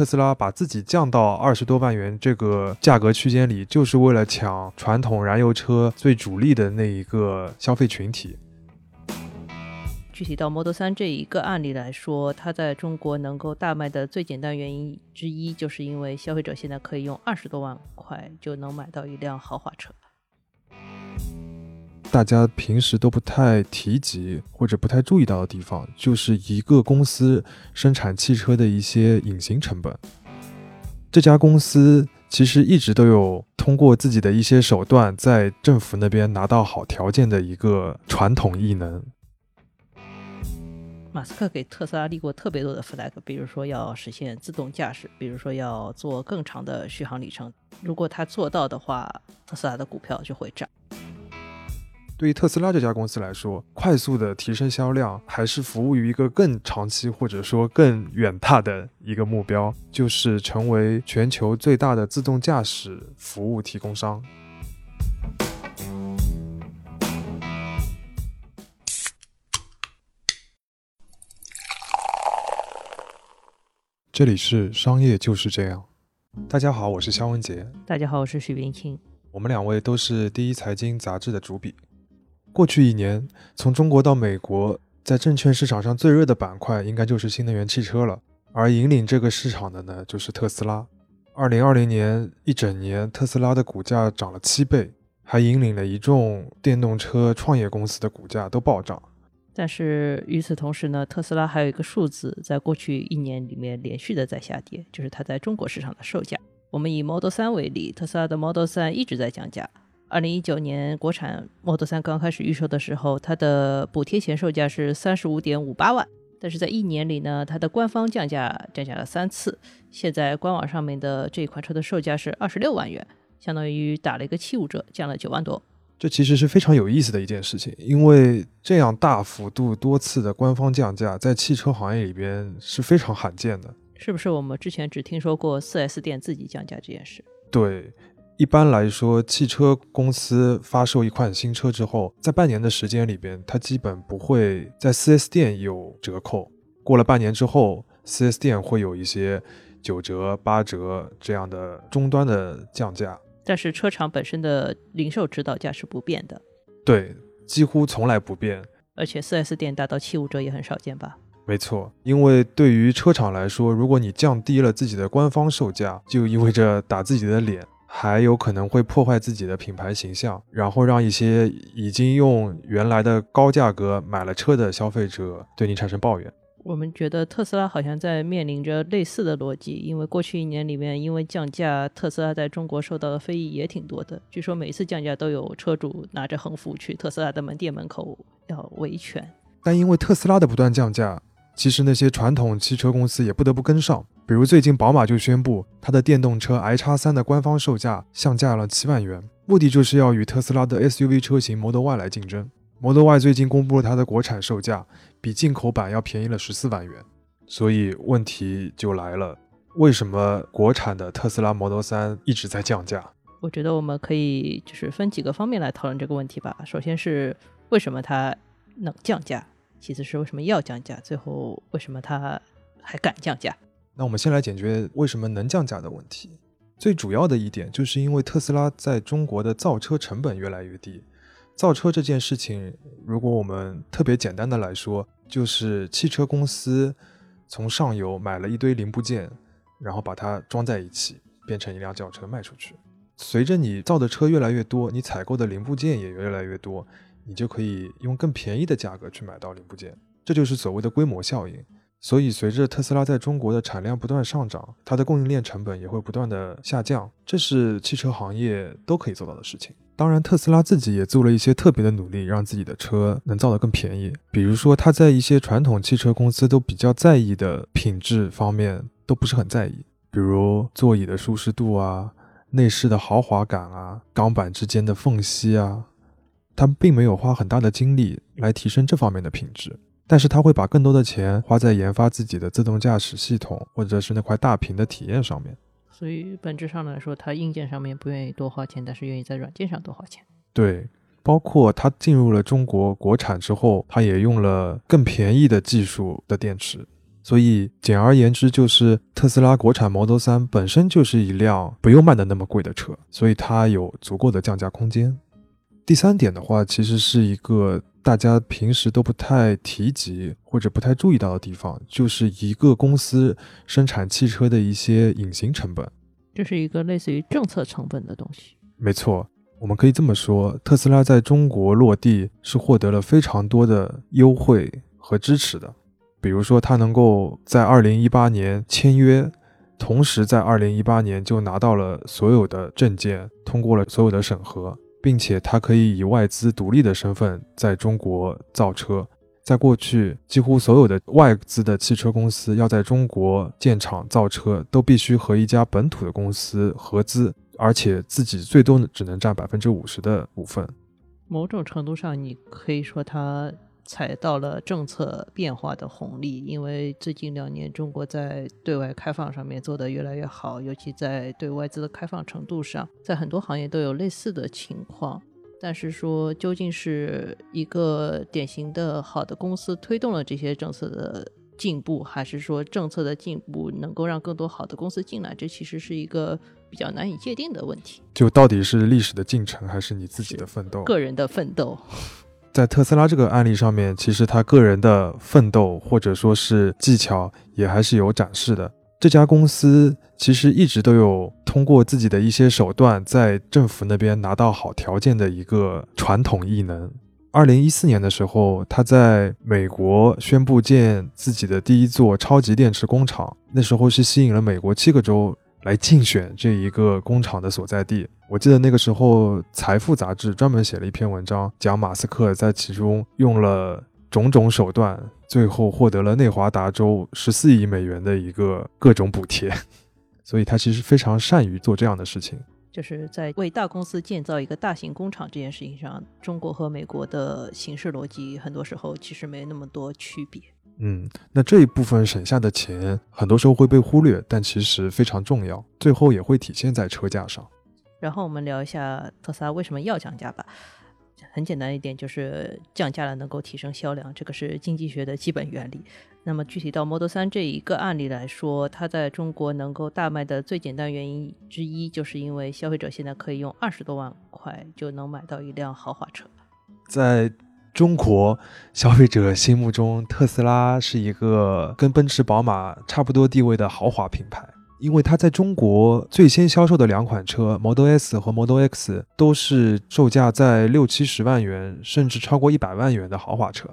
特斯拉把自己降到二十多万元这个价格区间里，就是为了抢传统燃油车最主力的那一个消费群体。具体到 Model 3这一个案例来说，它在中国能够大卖的最简单原因之一，就是因为消费者现在可以用二十多万块就能买到一辆豪华车。大家平时都不太提及或者不太注意到的地方，就是一个公司生产汽车的一些隐形成本。这家公司其实一直都有通过自己的一些手段，在政府那边拿到好条件的一个传统异能。马斯克给特斯拉立过特别多的 flag，比如说要实现自动驾驶，比如说要做更长的续航里程。如果他做到的话，特斯拉的股票就会涨。对于特斯拉这家公司来说，快速的提升销量，还是服务于一个更长期或者说更远大的一个目标，就是成为全球最大的自动驾驶服务提供商。这里是商业就是这样。大家好，我是肖文杰。大家好，我是许冰清。我们两位都是第一财经杂志的主笔。过去一年，从中国到美国，在证券市场上最热的板块应该就是新能源汽车了。而引领这个市场的呢，就是特斯拉。二零二零年一整年，特斯拉的股价涨了七倍，还引领了一众电动车创业公司的股价都暴涨。但是与此同时呢，特斯拉还有一个数字，在过去一年里面连续的在下跌，就是它在中国市场的售价。我们以 Model 3为例，特斯拉的 Model 3一直在降价。二零一九年国产 Model 3刚开始预售的时候，它的补贴前售价是三十五点五八万，但是在一年里呢，它的官方降价降价了三次。现在官网上面的这款车的售价是二十六万元，相当于打了一个七五折，降了九万多。这其实是非常有意思的一件事情，因为这样大幅度多次的官方降价，在汽车行业里边是非常罕见的。是不是我们之前只听说过 4S 店自己降价这件事？对，一般来说，汽车公司发售一款新车之后，在半年的时间里边，它基本不会在 4S 店有折扣。过了半年之后，4S 店会有一些九折、八折这样的终端的降价。但是车厂本身的零售指导价是不变的，对，几乎从来不变。而且 4S 店达到七五折也很少见吧？没错，因为对于车厂来说，如果你降低了自己的官方售价，就意味着打自己的脸，还有可能会破坏自己的品牌形象，然后让一些已经用原来的高价格买了车的消费者对你产生抱怨。我们觉得特斯拉好像在面临着类似的逻辑，因为过去一年里面，因为降价，特斯拉在中国受到的非议也挺多的。据说每一次降价都有车主拿着横幅去特斯拉的门店门口要维权。但因为特斯拉的不断降价，其实那些传统汽车公司也不得不跟上。比如最近宝马就宣布，它的电动车 i 叉三的官方售价降价了七万元，目的就是要与特斯拉的 SUV 车型 Model Y 来竞争。Model Y 最近公布了它的国产售价。比进口版要便宜了十四万元，所以问题就来了：为什么国产的特斯拉 Model 3一直在降价？我觉得我们可以就是分几个方面来讨论这个问题吧。首先是为什么它能降价，其次是为什么要降价，最后为什么它还敢降价？那我们先来解决为什么能降价的问题。最主要的一点就是因为特斯拉在中国的造车成本越来越低。造车这件事情，如果我们特别简单的来说，就是汽车公司从上游买了一堆零部件，然后把它装在一起，变成一辆轿车卖出去。随着你造的车越来越多，你采购的零部件也越来越多，你就可以用更便宜的价格去买到零部件，这就是所谓的规模效应。所以，随着特斯拉在中国的产量不断上涨，它的供应链成本也会不断的下降，这是汽车行业都可以做到的事情。当然，特斯拉自己也做了一些特别的努力，让自己的车能造得更便宜。比如说，它在一些传统汽车公司都比较在意的品质方面都不是很在意，比如座椅的舒适度啊、内饰的豪华感啊、钢板之间的缝隙啊，它并没有花很大的精力来提升这方面的品质。但是他会把更多的钱花在研发自己的自动驾驶系统，或者是那块大屏的体验上面。所以本质上来说，他硬件上面不愿意多花钱，但是愿意在软件上多花钱。对，包括他进入了中国国产之后，他也用了更便宜的技术的电池。所以简而言之，就是特斯拉国产 Model 3本身就是一辆不用卖的那么贵的车，所以它有足够的降价空间。第三点的话，其实是一个大家平时都不太提及或者不太注意到的地方，就是一个公司生产汽车的一些隐形成本。这是一个类似于政策成本的东西。没错，我们可以这么说，特斯拉在中国落地是获得了非常多的优惠和支持的。比如说，它能够在二零一八年签约，同时在二零一八年就拿到了所有的证件，通过了所有的审核，并且它可以以外资独立的身份在中国造车。在过去，几乎所有的外资的汽车公司要在中国建厂造车，都必须和一家本土的公司合资，而且自己最多只能占百分之五十的股份。某种程度上，你可以说它。踩到了政策变化的红利，因为最近两年中国在对外开放上面做得越来越好，尤其在对外资的开放程度上，在很多行业都有类似的情况。但是说究竟是一个典型的好的公司推动了这些政策的进步，还是说政策的进步能够让更多好的公司进来，这其实是一个比较难以界定的问题。就到底是历史的进程，还是你自己的奋斗？个人的奋斗。在特斯拉这个案例上面，其实他个人的奋斗或者说是技巧也还是有展示的。这家公司其实一直都有通过自己的一些手段，在政府那边拿到好条件的一个传统异能。二零一四年的时候，他在美国宣布建自己的第一座超级电池工厂，那时候是吸引了美国七个州。来竞选这一个工厂的所在地。我记得那个时候，《财富》杂志专门写了一篇文章，讲马斯克在其中用了种种手段，最后获得了内华达州十四亿美元的一个各种补贴。所以他其实非常善于做这样的事情。就是在为大公司建造一个大型工厂这件事情上，中国和美国的形式逻辑很多时候其实没那么多区别。嗯，那这一部分省下的钱，很多时候会被忽略，但其实非常重要，最后也会体现在车价上。然后我们聊一下特斯拉为什么要降价吧。很简单一点，就是降价了能够提升销量，这个是经济学的基本原理。那么具体到 Model 3这一个案例来说，它在中国能够大卖的最简单原因之一，就是因为消费者现在可以用二十多万块就能买到一辆豪华车，在。中国消费者心目中，特斯拉是一个跟奔驰、宝马差不多地位的豪华品牌，因为它在中国最先销售的两款车 Model S 和 Model X 都是售价在六七十万元，甚至超过一百万元的豪华车。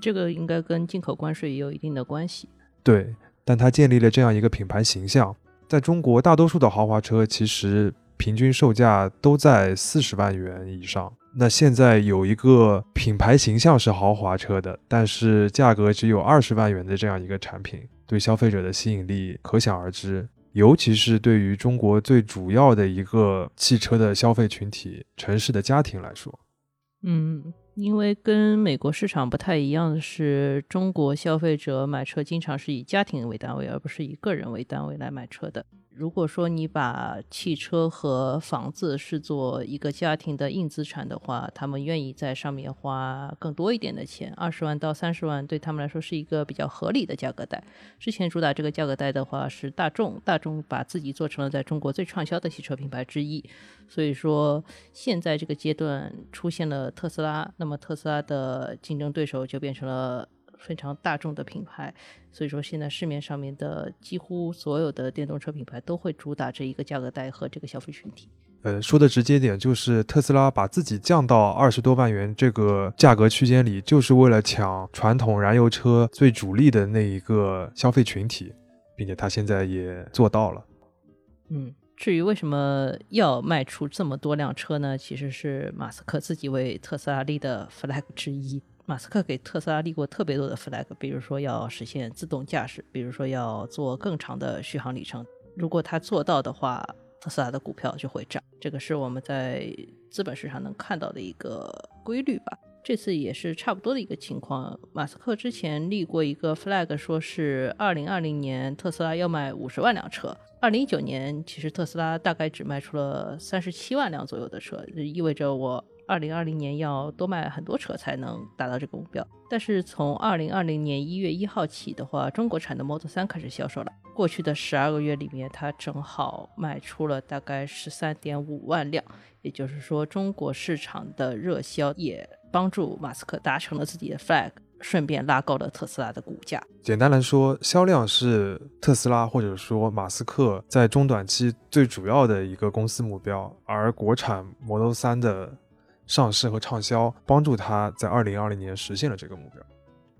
这个应该跟进口关税也有一定的关系。对，但它建立了这样一个品牌形象，在中国大多数的豪华车其实平均售价都在四十万元以上。那现在有一个品牌形象是豪华车的，但是价格只有二十万元的这样一个产品，对消费者的吸引力可想而知。尤其是对于中国最主要的一个汽车的消费群体——城市的家庭来说，嗯，因为跟美国市场不太一样的是，中国消费者买车经常是以家庭为单位，而不是以个人为单位来买车的。如果说你把汽车和房子视作一个家庭的硬资产的话，他们愿意在上面花更多一点的钱，二十万到三十万对他们来说是一个比较合理的价格带。之前主打这个价格带的话是大众，大众把自己做成了在中国最畅销的汽车品牌之一，所以说现在这个阶段出现了特斯拉，那么特斯拉的竞争对手就变成了。非常大众的品牌，所以说现在市面上面的几乎所有的电动车品牌都会主打这一个价格带和这个消费群体。呃，说的直接点，就是特斯拉把自己降到二十多万元这个价格区间里，就是为了抢传统燃油车最主力的那一个消费群体，并且他现在也做到了。嗯，至于为什么要卖出这么多辆车呢？其实是马斯克自己为特斯拉立的 flag 之一。马斯克给特斯拉立过特别多的 flag，比如说要实现自动驾驶，比如说要做更长的续航里程。如果他做到的话，特斯拉的股票就会涨。这个是我们在资本市场能看到的一个规律吧。这次也是差不多的一个情况。马斯克之前立过一个 flag，说是二零二零年特斯拉要卖五十万辆车。二零一九年其实特斯拉大概只卖出了三十七万辆左右的车，意味着我。二零二零年要多卖很多车才能达到这个目标。但是从二零二零年一月一号起的话，中国产的 Model 3开始销售了。过去的十二个月里面，它正好卖出了大概十三点五万辆，也就是说，中国市场的热销也帮助马斯克达成了自己的 flag。顺便拉高了特斯拉的股价。简单来说，销量是特斯拉或者说马斯克在中短期最主要的一个公司目标，而国产 Model 3的上市和畅销，帮助他在二零二零年实现了这个目标。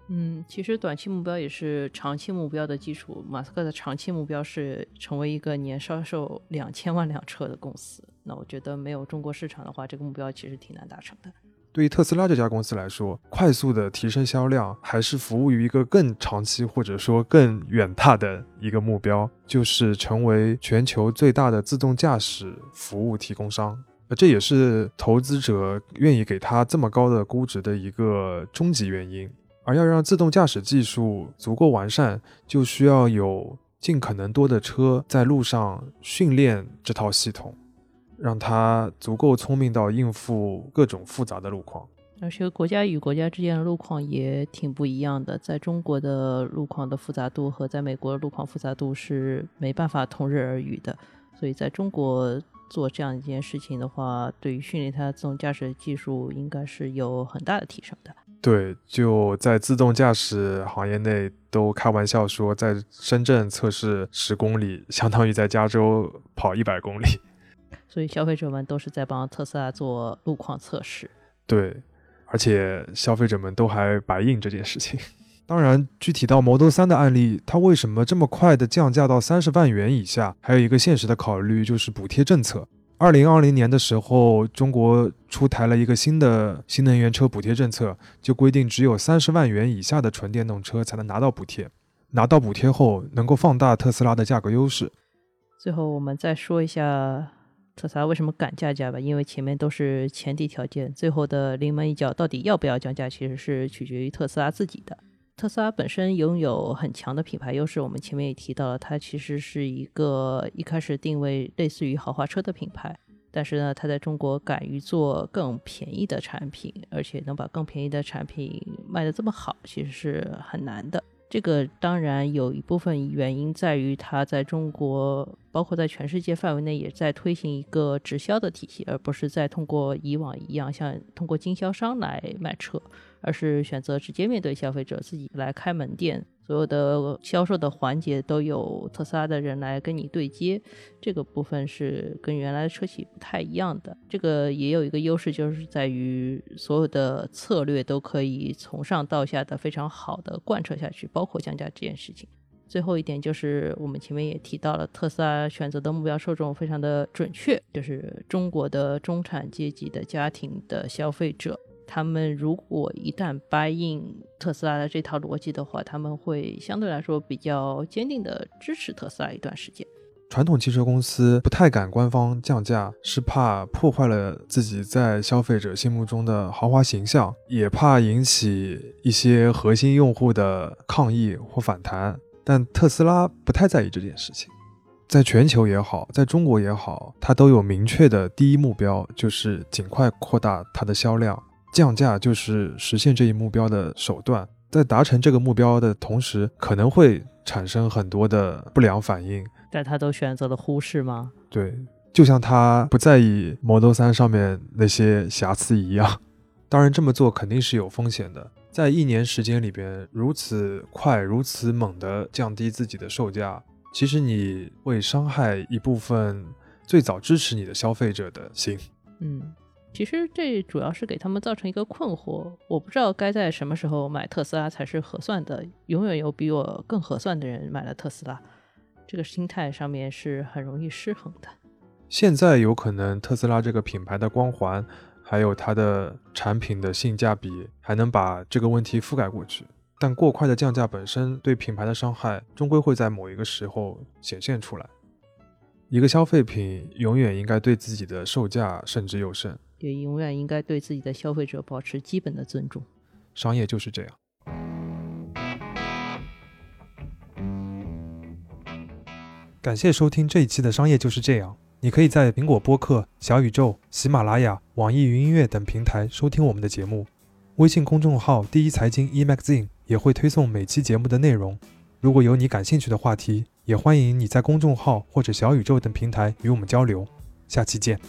嗯，其实短期目标也是长期目标的基础。马斯克的长期目标是成为一个年销售两千万辆车的公司。那我觉得没有中国市场的话，这个目标其实挺难达成的。对于特斯拉这家公司来说，快速的提升销量，还是服务于一个更长期或者说更远大的一个目标，就是成为全球最大的自动驾驶服务提供商。这也是投资者愿意给他这么高的估值的一个终极原因。而要让自动驾驶技术足够完善，就需要有尽可能多的车在路上训练这套系统。让它足够聪明到应付各种复杂的路况，而且国家与国家之间的路况也挺不一样的。在中国的路况的复杂度和在美国的路况复杂度是没办法同日而语的，所以在中国做这样一件事情的话，对于训练它自动驾驶技术应该是有很大的提升的。对，就在自动驾驶行业内都开玩笑说，在深圳测试十公里，相当于在加州跑一百公里。所以消费者们都是在帮特斯拉做路况测试。对，而且消费者们都还白印这件事情。当然，具体到 Model 3的案例，它为什么这么快的降价到三十万元以下？还有一个现实的考虑就是补贴政策。二零二零年的时候，中国出台了一个新的新能源车补贴政策，就规定只有三十万元以下的纯电动车才能拿到补贴。拿到补贴后，能够放大特斯拉的价格优势。最后，我们再说一下。特斯拉为什么敢降价吧？因为前面都是前提条件，最后的临门一脚到底要不要降价，其实是取决于特斯拉自己的。特斯拉本身拥有很强的品牌优势，我们前面也提到了，它其实是一个一开始定位类似于豪华车的品牌，但是呢，它在中国敢于做更便宜的产品，而且能把更便宜的产品卖得这么好，其实是很难的。这个当然有一部分原因在于它在中国，包括在全世界范围内，也在推行一个直销的体系，而不是在通过以往一样像通过经销商来卖车。而是选择直接面对消费者，自己来开门店，所有的销售的环节都有特斯拉的人来跟你对接，这个部分是跟原来的车企不太一样的。这个也有一个优势，就是在于所有的策略都可以从上到下的非常好的贯彻下去，包括降价这件事情。最后一点就是我们前面也提到了，特斯拉选择的目标受众非常的准确，就是中国的中产阶级的家庭的消费者。他们如果一旦 buy in 特斯拉的这套逻辑的话，他们会相对来说比较坚定的支持特斯拉一段时间。传统汽车公司不太敢官方降价，是怕破坏了自己在消费者心目中的豪华形象，也怕引起一些核心用户的抗议或反弹。但特斯拉不太在意这件事情，在全球也好，在中国也好，它都有明确的第一目标，就是尽快扩大它的销量。降价就是实现这一目标的手段，在达成这个目标的同时，可能会产生很多的不良反应。但他都选择了忽视吗？对，就像他不在意 Model 3上面那些瑕疵一样。当然，这么做肯定是有风险的。在一年时间里边，如此快、如此猛地降低自己的售价，其实你会伤害一部分最早支持你的消费者的心。嗯。其实这主要是给他们造成一个困惑，我不知道该在什么时候买特斯拉才是合算的。永远有比我更合算的人买了特斯拉，这个心态上面是很容易失衡的。现在有可能特斯拉这个品牌的光环，还有它的产品的性价比，还能把这个问题覆盖过去。但过快的降价本身对品牌的伤害，终归会在某一个时候显现出来。一个消费品永远应该对自己的售价慎之又慎。也永远应该对自己的消费者保持基本的尊重。商业就是这样。感谢收听这一期的《商业就是这样》。你可以在苹果播客、小宇宙、喜马拉雅、网易云音乐等平台收听我们的节目。微信公众号“第一财经 e magazine” 也会推送每期节目的内容。如果有你感兴趣的话题，也欢迎你在公众号或者小宇宙等平台与我们交流。下期见。